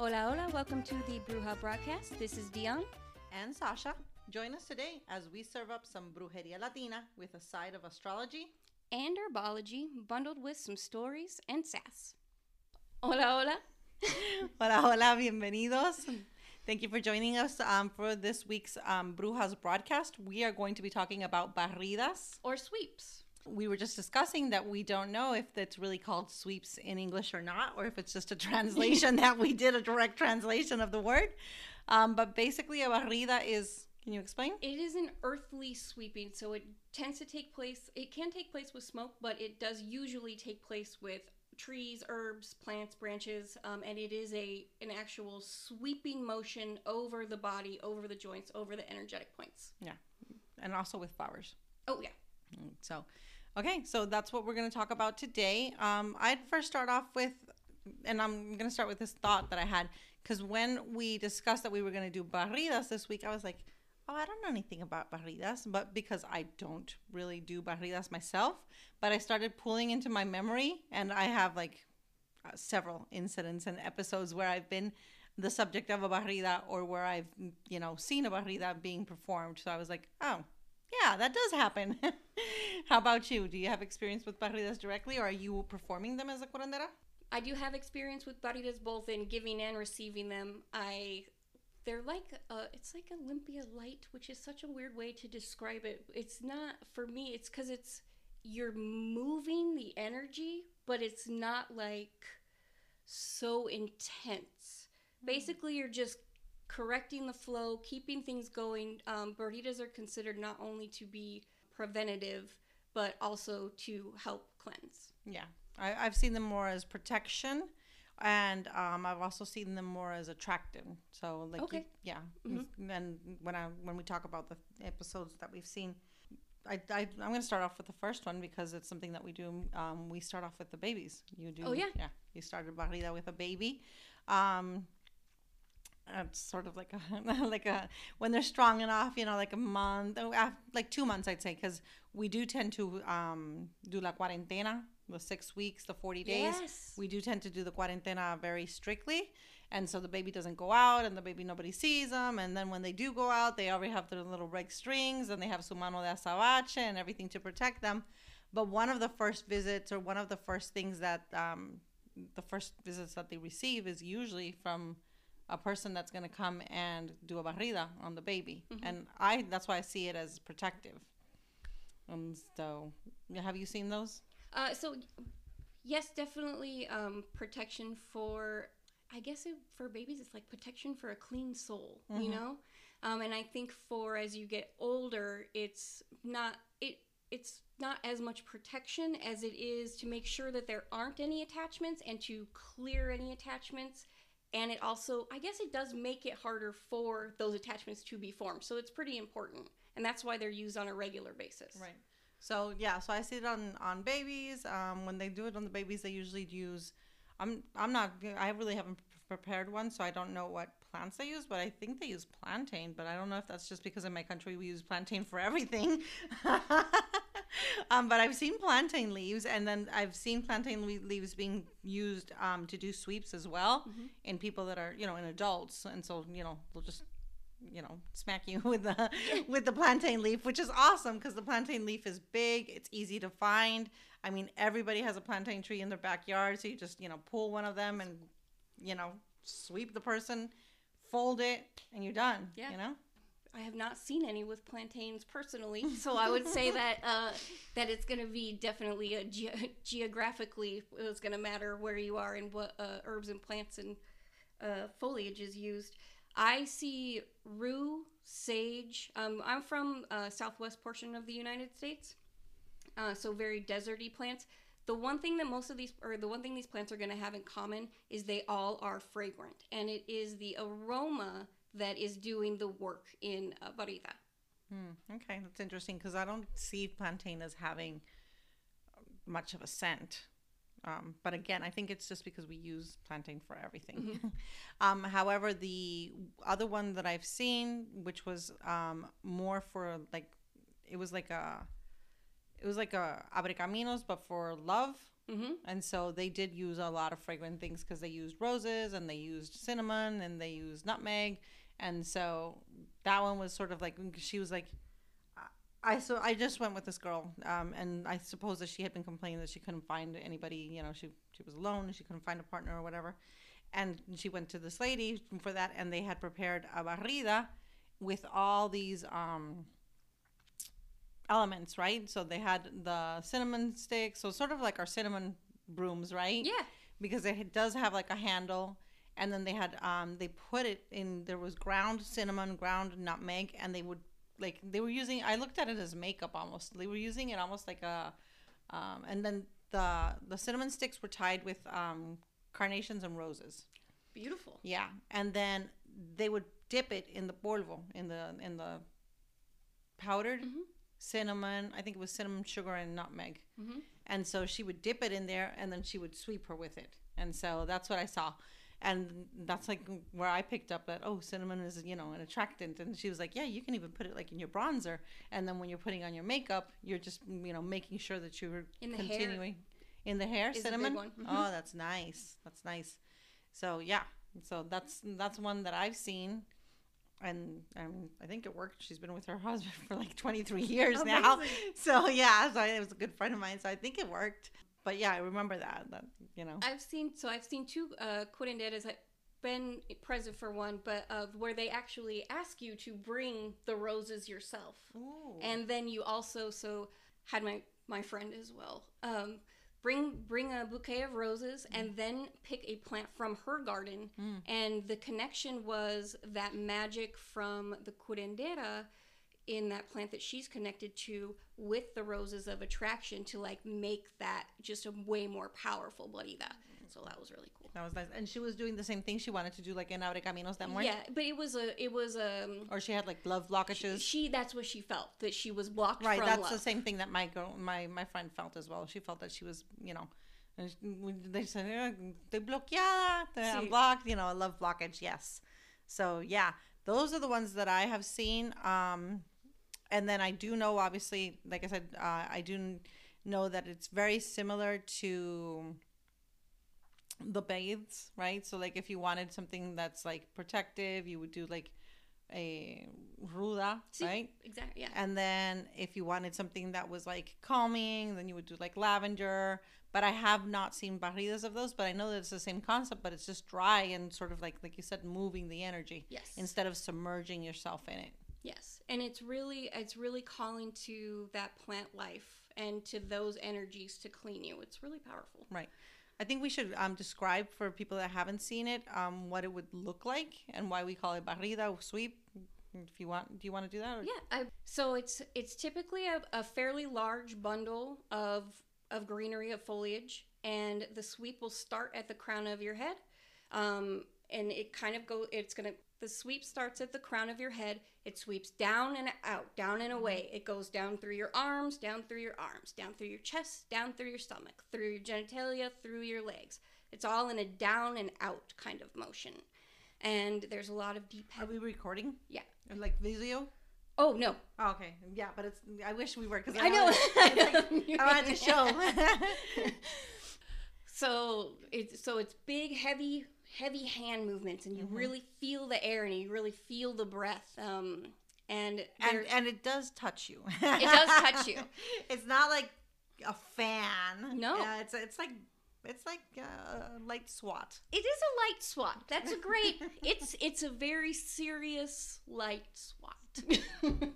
Hola, hola. Welcome to the Bruja broadcast. This is Dion. and Sasha. Join us today as we serve up some brujeria latina with a side of astrology. And herbology bundled with some stories and sass. Hola, hola. Hola, hola, bienvenidos. Thank you for joining us um, for this week's um, Brujas broadcast. We are going to be talking about barridas. Or sweeps. We were just discussing that we don't know if that's really called sweeps in English or not, or if it's just a translation that we did a direct translation of the word. Um, but basically, a barrida is. Can you explain? It is an earthly sweeping, so it tends to take place, it can take place with smoke, but it does usually take place with trees, herbs, plants, branches, um, and it is a an actual sweeping motion over the body, over the joints, over the energetic points. Yeah, and also with flowers. Oh, yeah. So, okay, so that's what we're going to talk about today. Um, I'd first start off with, and I'm going to start with this thought that I had because when we discussed that we were going to do barridas this week, I was like, oh, I don't know anything about barridas, but because I don't really do barridas myself, but I started pulling into my memory, and I have like uh, several incidents and episodes where I've been the subject of a barrida or where I've you know seen a barrida being performed. So I was like, oh, yeah, that does happen. How about you? Do you have experience with barridas directly, or are you performing them as a curandera? I do have experience with barridas both in giving and receiving them. I they're like uh it's like a limpia light, which is such a weird way to describe it. It's not for me, it's cuz it's you're moving the energy, but it's not like so intense. Basically, you're just correcting the flow, keeping things going. Um, barridas are considered not only to be preventative, but also to help cleanse. Yeah, I, I've seen them more as protection, and um, I've also seen them more as attractive. So like, you- Okay. yeah. And when I when we talk about the episodes that we've seen. I, I, I'm going to start off with the first one because it's something that we do. Um, we start off with the babies. You do. Oh, yeah. Yeah. You started barrida with a baby. Um, it's sort of like a like a when they're strong enough, you know, like a month, oh, like two months, I'd say, because we do tend to um, do la cuarentena, the six weeks, the forty days. Yes. We do tend to do the cuarentena very strictly, and so the baby doesn't go out, and the baby nobody sees them, and then when they do go out, they already have their little red strings, and they have su mano de azabache and everything to protect them. But one of the first visits, or one of the first things that um, the first visits that they receive is usually from a person that's going to come and do a barrida on the baby and i that's why i see it as protective um so have you seen those Uh, so, yes, definitely um, protection for, I guess it, for babies, it's like protection for a clean soul, you know? Um, and I think for as you get older, it's not, it, it's not as much protection as it is to make sure that there aren't any attachments and to clear any attachments. And it also, I guess it does make it harder for those attachments to be formed. So it's pretty important. And that's why they're used on a regular basis. right so yeah so i see it on on babies um when they do it on the babies they usually use i'm i'm not i really haven't prepared one so i don't know what plants they use but i think they use plantain but i don't know if that's just because in my country we use plantain for everything um, but i've seen plantain leaves and then i've seen plantain leaves being used um, to do sweeps as well in people that are you know in adults and so you know they'll just you know smack you with the with the plantain leaf which is awesome because the plantain leaf is big it's easy to find. I mean everybody has a plantain tree in their backyard so you just you know pull one of them and you know sweep the person fold it and you're done Yeah. you know I have not seen any with plantains personally, so I would say that uh, that it's going to be definitely a ge- geographically it's going to matter where you are and what uh, herbs and plants and uh, foliage is used. I see rue, sage. Um, I'm from uh, southwest portion of the United States, uh, so very deserty plants. The one thing that most of these, or the one thing these plants are going to have in common is they all are fragrant, and it is the aroma that is doing the work in uh, barrida. Hmm, okay that's interesting because i don't see plantain as having much of a scent. Um, but again i think it's just because we use plantain for everything. Um, however the other one that i've seen which was um, more for like it was like a it was like a abre caminos but for love Mm-hmm. And so they did use a lot of fragrant things because they used roses and they used cinnamon and they used nutmeg. And so that one was sort of like she was like, I so I just went with this girl, um, and I suppose that she had been complaining that she couldn't find anybody. You know, she she was alone and she couldn't find a partner or whatever. And she went to this lady for that, and they had prepared a barrida with all these um, elements, right? So they had the cinnamon sticks, so sort of like our cinnamon brooms, right? Yeah. Because it does have like a handle, and then they had um they put it in. There was ground cinnamon, ground nutmeg, and they would like they were using. I looked at it as makeup almost. They were using it almost like a, um, and then the the cinnamon sticks were tied with um carnations and roses. Beautiful. Yeah, and then they would dip it in the polvo, in the in the powdered Mhm. Cinnamon. I think it was cinnamon, sugar, and nutmeg. Mhm. And so she would dip it in there, and then she would sweep her with it. And so that's what I saw, and that's like where I picked up that oh, cinnamon is you know an attractant. And she was like, yeah, you can even put it like in your bronzer, and then when you're putting on your makeup, you're just you know making sure that you're In the hair continuing in the hair is cinnamon. Mhm. Oh, that's nice. That's nice. So yeah, so that's that's one that I've seen, and um, I think it worked. She's been with her husband for like 23 years now. So yeah, so it was a good friend of mine. So I think it worked. But yeah, I remember that. That you know. I've seen so I've seen two uh, curanderas. I've been present for one, but of where they actually ask you to bring the roses yourself, Ooh. and then you also so had my my friend as well. Um, bring bring a bouquet of roses and then pick a plant from her garden. Mm. and the connection was that magic from the curandera in that plant that she's connected to with the roses of attraction to like make that just a way more powerful barrida so that was really cool that was nice. And she was doing the same thing she wanted to do, like in Abre Caminos that morning. yeah but it was a it was a. Or she had like love blockages. she that's what she felt that she was blocked right that's love. the same thing that my girl my my friend felt as well she felt that she was you know and she- they said eh, they bloqueada they Sí. unblocked you know a love blockage yes so yeah those are the ones that i have seen um and then i do know obviously like i said uh, i do know that it's very similar to the bathes right so like if you wanted something that's like protective you would do like a ruda right exactly yeah and then if you wanted something that was like calming, then you would do like lavender. But I have not seen barridas of those, but I know that it's the same concept, but it's just dry and sort of like like you said, moving the energy yes instead of submerging yourself in it. Yes, and it's really it's really calling to that plant life and to those energies to clean you. It's really powerful. I think we should um, describe for people that haven't seen it um, what it would look like and why we call it barrida or sweep. If you want, do you want to do that? Or? Yeah, I, so it's it's typically a, a fairly large bundle of of greenery of foliage, and the sweep will start at the crown of your head, um, and it kind of go. It's gonna the sweep starts at the crown of your head. It sweeps down and out, down and away. Mm-hmm. It goes down through your arms, down through your arms, down through your chest, down through your stomach, through your genitalia, through your legs. It's all in a down and out kind of motion, and there's a lot of deep. Are we recording? Yeah. Like video? Oh no, Oh, okay. Yeah, but it's. I wish we were because I know. I wanted to show. so it's so it's big, heavy, heavy hand movements, and you Mhm. really feel the air, and you really feel the breath. Um, and and and it does touch you. it does touch you. It's not like a fan. No. Uh, it's it's like it's like a light swat. It is a light swat. That's a great. it's it's a very serious light swat.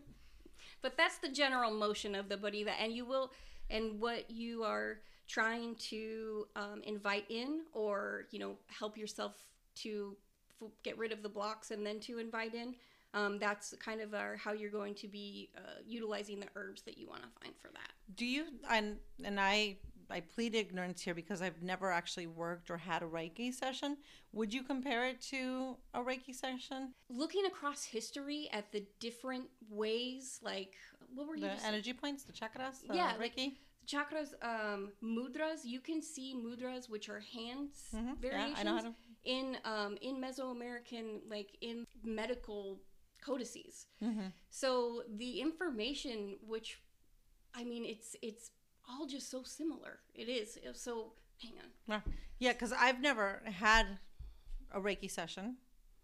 but that's the general motion of the barrida, and you will, and what you are trying to um, invite in, or you know, help yourself to f- get rid of the blocks, and then to invite in. Um, that's kind of our, how you're going to be uh, utilizing the herbs that you want to find for that. Do you and and I I plead ignorance here because I've never actually worked or had a Reiki session. Would you compare it to a Reiki session? Looking across history at the different ways, like what were you? The just saying? energy points, the chakras, the Yeah, like- Reiki. Chakras um mudras you can see mudras which are hands Mhm. Yeah, variations I know how to. in um in mesoamerican like in medical codices hmm so the information which i mean it's it's all just so similar. It is. So hang on. Yeah, because I've never had a Reiki session,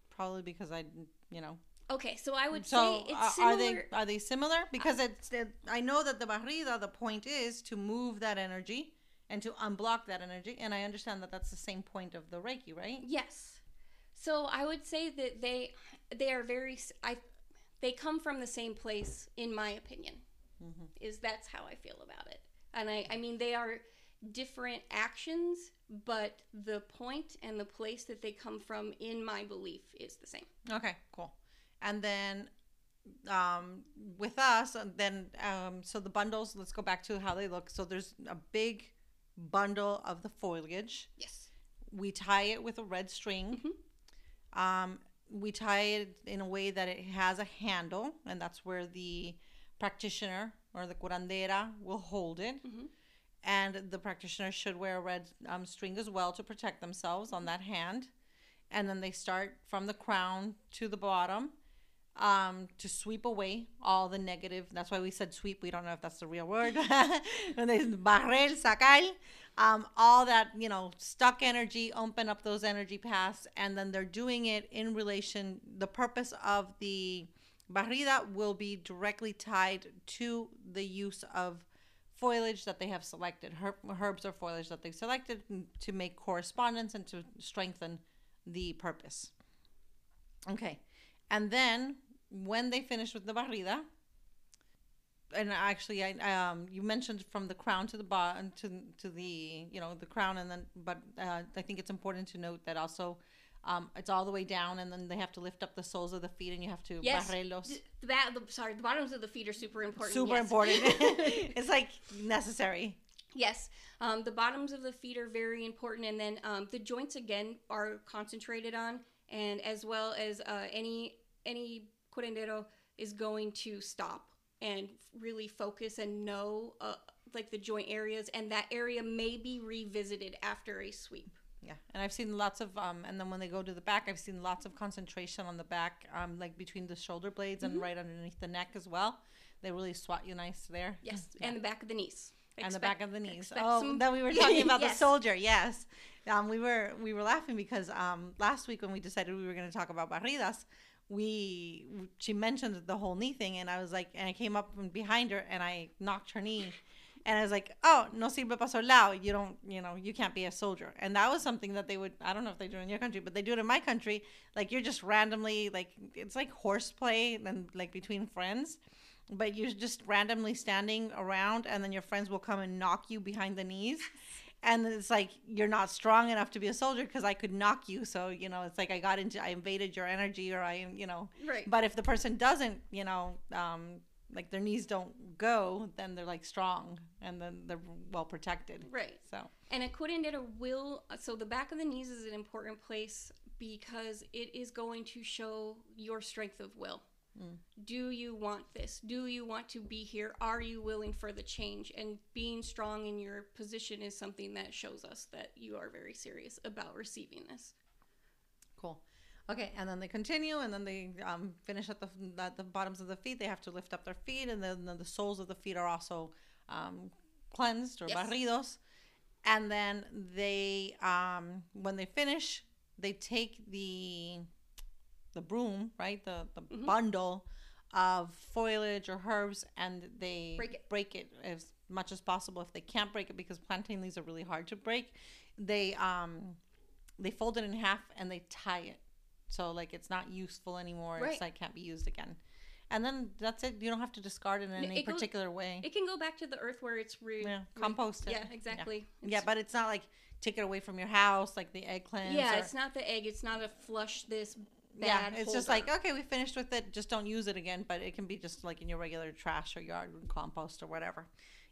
probably because I, you know. Okay, so I would So say it's similar. are they are they similar? Because it's it, I know that the barrida, the point is to move that energy and to unblock that energy, and I understand that that's the same point of the Reiki, right? Yes. So I would say that they they are very I they come from the same place in my opinion. Mm-hmm. Is that's how I feel about it. And I I mean they are different actions, but the point and the place that they come from in my belief is the same. Okay, cool. And then um, with us, and then um, so the bundles. Let's go back to how they look. So there's a big bundle of the foliage. Yes. We tie it with a red string. Um, we tie it in a way that it has a handle, and that's where the practitioner or the curandera will hold it. And the practitioner should wear a red um, string as well to protect themselves on that hand. And then they start from the crown to the bottom um, to sweep away all the negative. That's why we said sweep. We don't know if that's the real word. barrer, sacar, um, all that you know stuck energy. Open up those energy paths, and then they're doing it in relation. The purpose of the barrida will be directly tied to the use of foliage that they have selected, herb, herbs or foliage that they selected to make correspondence and to strengthen the purpose. Okay. And then when they finish with the barrida, and actually, I um, you mentioned from the crown to the bottom to to the you know the crown, and then but uh, I think it's important to note that also um, it's all the way down, and then they have to lift up the soles of the feet, and you have to Yes. barrelos. D- The, the, sorry, the bottoms of the feet are super important. Super yes. important. it's like necessary. Yes, um, the bottoms of the feet are very important, and then um, the joints again are concentrated on, and as well as uh, any any curandero is going to stop and really focus and know uh, like the joint areas, and that area may be revisited after a sweep. Yeah, and I've seen lots of um, and then when they go to the back, I've seen lots of concentration on the back, um, like between the shoulder blades Mm-hmm. and right underneath the neck as well. They really swat you nice there. Yes, Yeah. and the back of the knees. and the back of the knees. Oh, some- that we were talking about the soldier. Yes, um, we were we were laughing because um, last week when we decided we were going to talk about barridas, we she mentioned the whole knee thing, and I was like, and I came up from behind her and I knocked her knee. And I was like, "Oh, no sirve para soldado. You don't, you know, you can't be a soldier." And that was something that they would. I don't know if they do in your country, but they do it in my country. Like you're just randomly, like it's like horseplay and like between friends but you're just randomly standing around and then your friends will come and knock you behind the knees and it's like you're not strong enough to be a soldier because i could knock you so you know it's like i got into i invaded your energy or i you know Right. but if the person doesn't you know um like their knees don't go then they're like strong and then they're well protected Right. so And a curandero will, so the back of the knees is an important place because it is going to show your strength of will. Do you want this? Do you want to be here? Are you willing for the change? And being strong in your position is something that shows us that you are very serious about receiving this. Cool. Okay, and then they continue, and then they um, finish at the at the bottoms of the feet. They have to lift up their feet, and then, then the soles of the feet are also um, cleansed or Yes. barridos. And then they, um, when they finish, they take the the broom, right, the the Mm-hmm. bundle of foliage or herbs, and they Break it. break it as much as possible. If they can't break it, because plantain leaves are really hard to break, they um they fold it in half and they tie it so like it's not useful anymore Right. it's like can't be used again and then that's it you don't have to discard it in any it goes- particular way It can go back to the earth where it's re- yeah re- Yeah, exactly. yeah It's- but it's not like take it away from your house like the egg cleanse yeah, or- it's not the egg. It's not a flush this yeah it's just like okay we finished with it just don't use it again but it can be just like in your regular trash or yard compost or whatever.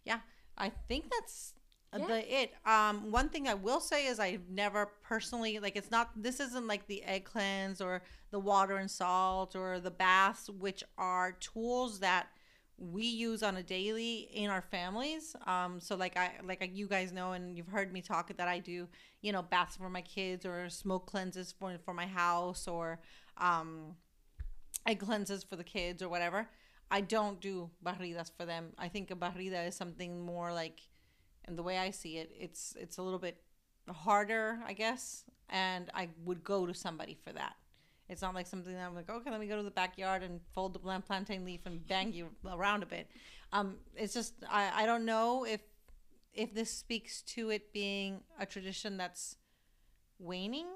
Yeah i think that's Yeah. the it. Um one thing i will say is i've never personally like it's not this isn't like the egg cleanse or the water and salt or the baths which are tools that we use on a daily in our families. Um so like i like you guys know and you've heard me talk that i do you know baths for my kids or smoke cleanses for for my house or um egg cleanses for the kids or whatever. I don't do barridas for them. I think a barrida is something more like and the way I see it, it's it's a little bit harder, I guess, and I would go to somebody for that. It's not like something that I'm like, okay, let me go to the backyard and fold the plantain leaf and bang you around a bit. Um, it's just I, I don't know if if this speaks to it being a tradition that's waning,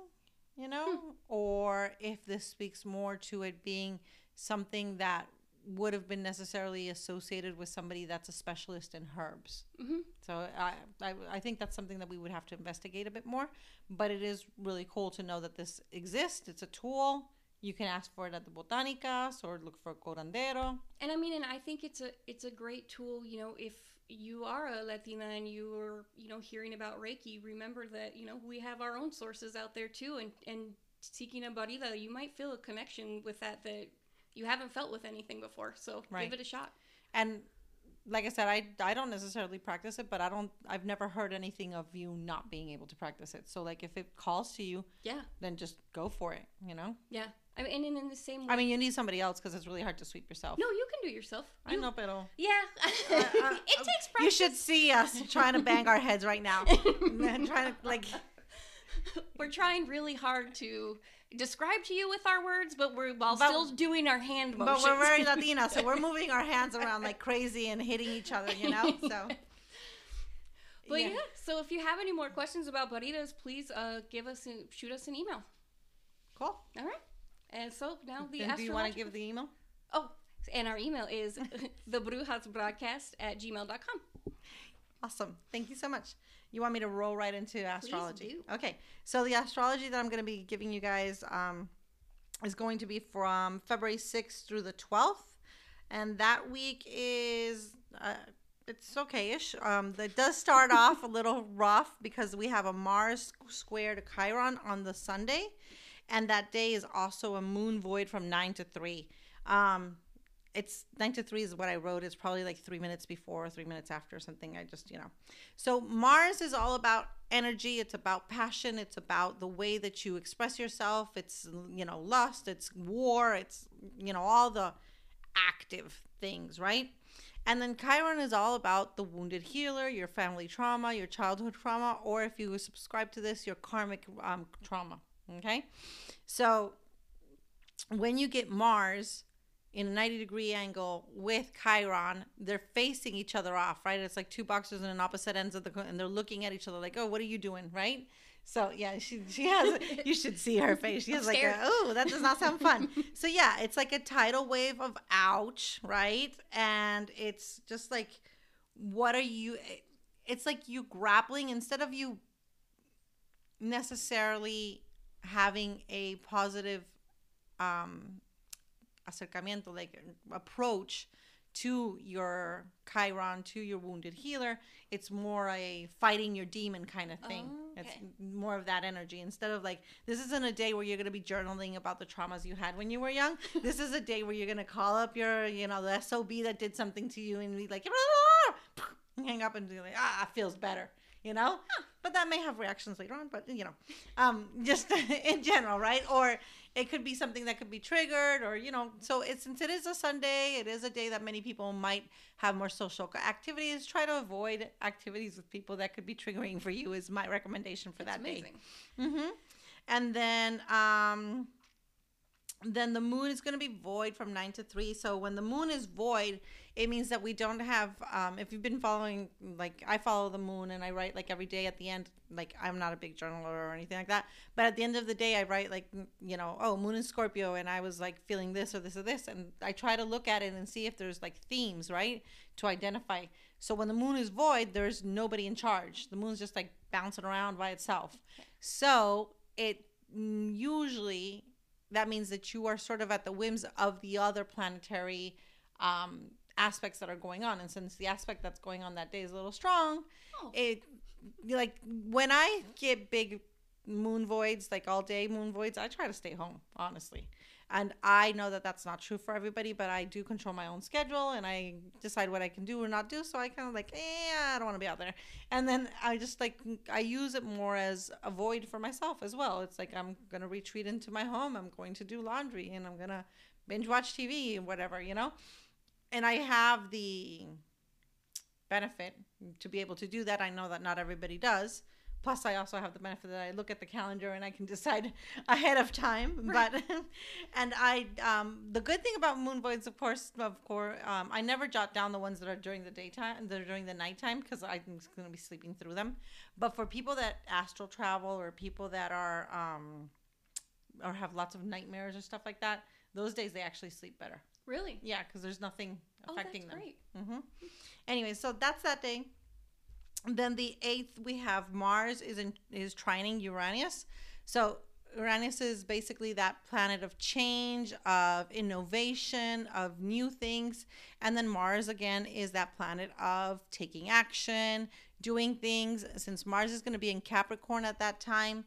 you know, or if this speaks more to it being something that would have been necessarily associated with somebody that's a specialist in herbs. hmm So I, I, I think that's something that we would have to investigate a bit more. But it is really cool to know that this exists. It's a tool. You can ask for it at the botanicas or look for curandero. And I mean, and I think it's a it's a great tool. You know, if you are a Latina and you are you know hearing about Reiki, remember that you know we have our own sources out there too, and and seeking a barrida, you might feel a connection with that that you haven't felt with anything before. So Right. give it a shot. And like I said, I, I don't necessarily practice it, but I don't I've never heard anything of you not being able to practice it. So like if it calls to you, Yeah, then just go for it. You know. yeah. I mean, and in the same way. I mean, you need somebody else because it's really hard to sweep yourself. no, you can do it yourself. I You- know, pero Yeah, uh, it takes practice. you should see us trying to bang our heads right now, and trying to like we're trying really hard to describe to you with our words, but we're while But- still doing our hand motions. But we're very Latina, so we're moving our hands around like crazy and hitting each other, you know? So. But yeah. so if you have any more questions about barridas, please uh, give us a, shoot us an email. Cool. All right. And so now the Then do you want to give the email? Oh, and our email is thebrujasbroadcast at gmail.com. Awesome. Thank you so much. You want me to roll right into astrology? Okay. So the astrology that I'm going to be giving you guys um, is going to be from February 6th through the 12th. And that week is. Uh, it's okay-ish. Um, that does start off a little rough because we have a Mars square to Chiron on the Sunday, and that day is also a moon void from nine to three. Um, it's nine to three is what I wrote. It's probably like three minutes before or three minutes after something. I just, you know. So Mars is all about energy. It's about passion. It's about the way that you express yourself. It's, you know, lust. It's war. It's, you know, all the active things, right? And then Chiron is all about the wounded healer, your family trauma, your childhood trauma, or if you subscribe to this, your karmic um, trauma. Okay. So when you get Mars in a 90 degree angle with Chiron, they're facing each other off, right? It's like two boxers in opposite ends of the, and they're looking at each other like, oh, what are you doing, right? So yeah, she she has. you should see her face. She has like, a, oh, that does not sound fun. so yeah, it's like a tidal wave of ouch, right? And it's just like, what are you? It's like you grappling instead of you necessarily having a positive um acercamiento like approach to your chiron to your wounded healer it's more a fighting your demon kind of thing. Oh, it's more of that energy. Instead of like this isn't a day where you're going to be journaling about the traumas you had when you were young. This is a day where you're going to call up your you know the sob that did something to you and be like hang up and be like ah feels better you know but that may have reactions later on but you know um just in general right or it could be something that could be triggered or you know so it's since it is a sunday it is a day that many people might have more social activities try to avoid activities with people that could be triggering for you is my recommendation for That's that day amazing. Mm-hmm. And then um then the moon is going to be void from 9 to 3 so when the moon is void it means that we don't have um if you've been following like i follow the moon and i write like every day at the end like i'm not a big journaler or anything like that. But at the end of the day i write like you know oh moon in scorpio and i was like feeling this or this or this. And i try to look at it and see if there's like themes right to identify. So when the moon is void there's nobody in charge. The moon's just like bouncing around by itself. So it mm, usually that means that you are sort of at the whims of the other planetary um, aspects that are going on. And since the aspect that's going on that day is a little strong, Oh. it like when I get big moon voids, like all day moon voids, I try to stay home, honestly. And I know that that's not true for everybody, but I do control my own schedule and I decide what I can do or not do. So I kind of like, eh, I don't want to be out there. And then I just like, I use it more as a void for myself as well. It's like I'm going to retreat into my home. I'm going to do laundry and I'm going to binge watch TV and whatever, you know? And I have the benefit to be able to do that. I know that not everybody does. Plus, I also have the benefit that I look at the calendar and I can decide ahead of time. Right. But and I, um, the good thing about moon voids, of course, of course, um, I never jot down the ones that are during the daytime, that are during the nighttime, because I'm going to be sleeping through them. But for people that astral travel or people that are, um, or have lots of nightmares or stuff like that, those days they actually sleep better. Really? Yeah, because there's nothing affecting oh, that's them. Great. Mm-hmm. Anyway, so that's that day. Then the eighth, we have Mars is in is trining Uranus. So Uranus is basically that planet of change, of innovation, of new things. And then Mars, again, is that planet of taking action, doing things. Since Mars is going to be in Capricorn at that time,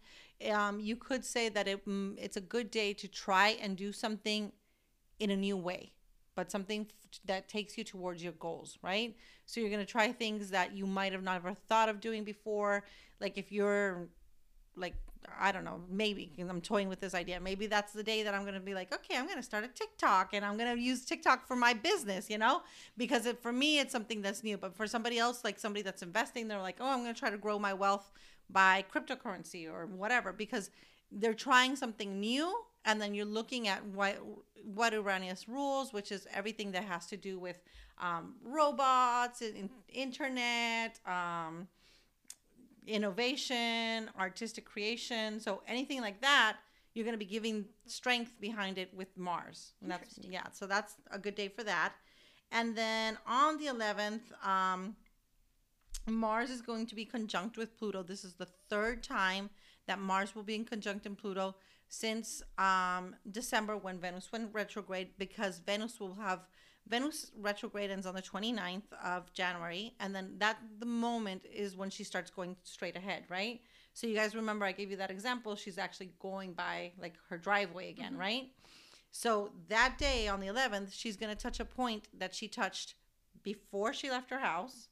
um, you could say that it, mm, it's a good day to try and do something in a new way but something that takes you towards your goals, right? So you're going to try things that you might have never thought of doing before. Like if you're like I don't know, maybe I'm toying with this idea. Maybe that's the day that I'm going to be like, okay, I'm going to start a TikTok and I'm going to use TikTok for my business, you know? Because it, for me, it's something that's new. But for somebody else, like somebody that's investing, they're like, oh, I'm going to try to grow my wealth by cryptocurrency or whatever because they're trying something new and then you're looking at what what Uranus rules, which is everything that has to do with um, robots, in, internet, um, innovation, artistic creation. So anything like that, you're going to be giving strength behind it with Mars. And that's yeah. So that's a good day for that. And then on the 11th, um, Mars is going to be conjunct with Pluto. This is the third time that Mars will be in conjunct in Pluto since um, December when Venus went retrograde because Venus will have Venus retrograde ends on the 29th of January and then that the moment is when she starts going straight ahead, right? So you guys remember I gave you that example, she's actually going by like her driveway again, mm-hmm. right? So that day on the 11th, she's going to touch a point that she touched before she left her house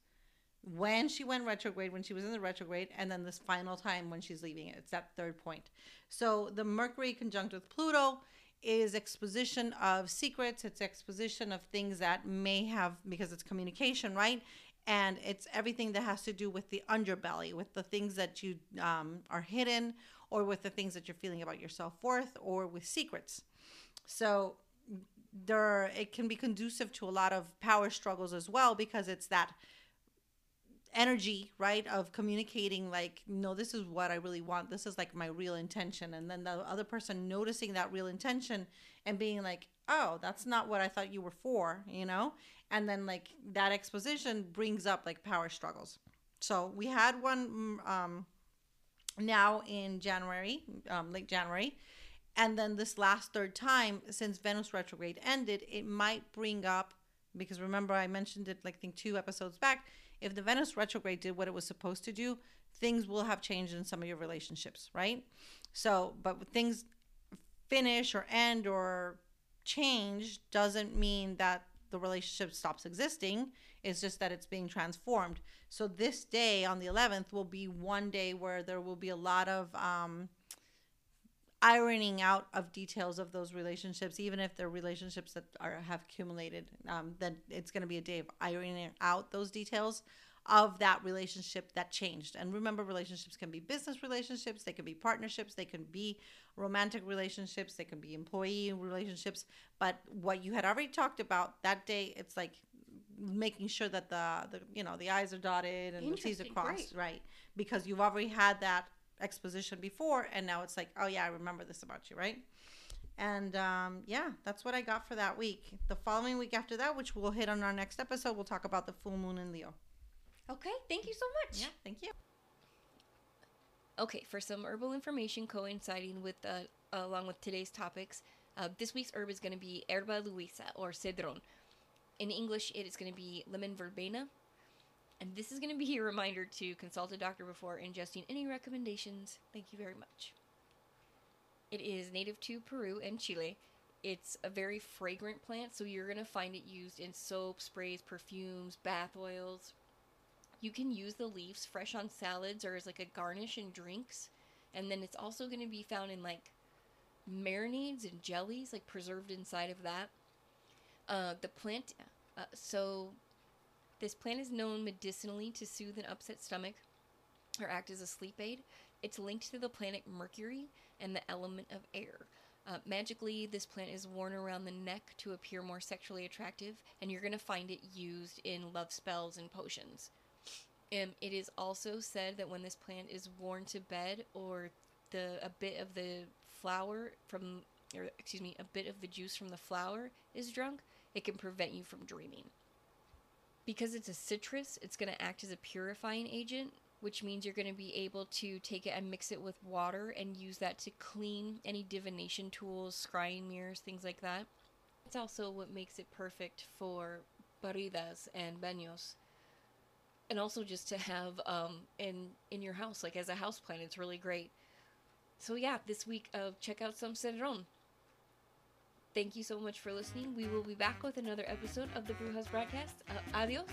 when she went retrograde, when she was in the retrograde, and then this final time when she's leaving it. It's that third point. So the Mercury conjunct with Pluto is exposition of secrets, it's exposition of things that may have, because it's communication, right? And it's everything that has to do with the underbelly, with the things that you um, are hidden, or with the things that you're feeling about your self worth, or with secrets. So there, it can be conducive to a lot of power struggles as well because it's that energy right of communicating like no this is what i really want. This is like my real intention. And then the other person noticing that real intention and being like oh that's not what i thought you were for you know? And then like that exposition brings up like power struggles. So we had one mm, um now in january um, late january. And then this last third time since venus retrograde ended it might bring up because remember i mentioned it like i think two episodes back if the Venus retrograde did what it was supposed to do, things will have changed in some of your relationships, right? So, but things finish or end or change doesn't mean that the relationship stops existing. It's just that it's being transformed. So this day on the 11th will be one day where there will be a lot of um, ironing out of details of those relationships, even if they're relationships that are have accumulated. Um, then it's going to be a day of ironing out those details of that relationship that changed. And remember, relationships can be business relationships, they can be partnerships, they can be romantic relationships, they can be employee relationships. But what you had already talked about that day, it's like making sure that the, the you know the i's are dotted and the t's are crossed, right? Because you've already had that exposition before, and now it's like, oh yeah, I remember this about you, right? And um, yeah, that's what I got for that week. The following week after that, which we'll hit on our next episode, we'll talk about the full moon in Leo. Okay, thank you so much. Yeah, thank you. Okay, for some herbal information coinciding with uh, along with today's topics, uh, this week's herb is going to be Herba Luisa or Cedron. In English, it is going to be lemon verbena. And this is going to be a reminder to consult a doctor before ingesting any recommendations. Thank you very much. It is native to Peru and Chile. It's a very fragrant plant, so you're going to find it used in soap, sprays, perfumes, bath oils. You can use the leaves fresh on salads or as like a garnish in drinks. And then it's also going to be found in like marinades and jellies, like preserved inside of that. Uh, the plant, uh, so This plant is known medicinally to soothe an upset stomach or act as a sleep aid. It's linked to the planet Mercury and the element of air. Uh, magically, this plant is worn around the neck to appear more sexually attractive, and you're going to find it used in love spells and potions. Um, it is also said that when this plant is worn to bed, or the a bit of the flower from, or excuse me, a bit of the juice from the flower is drunk, it can prevent you from dreaming. Because it's a citrus, it's going to act as a purifying agent, which means you're going to be able to take it and mix it with water and use that to clean any divination tools, scrying mirrors, things like that. It's also what makes it perfect for barridas and baños. And also just to have um, in in your house, like as a house plant, it's really great. So yeah, this week uh, check out some cedron. Thank you so much for listening. We will be back with another episode of the Brujas broadcast. Uh, adios.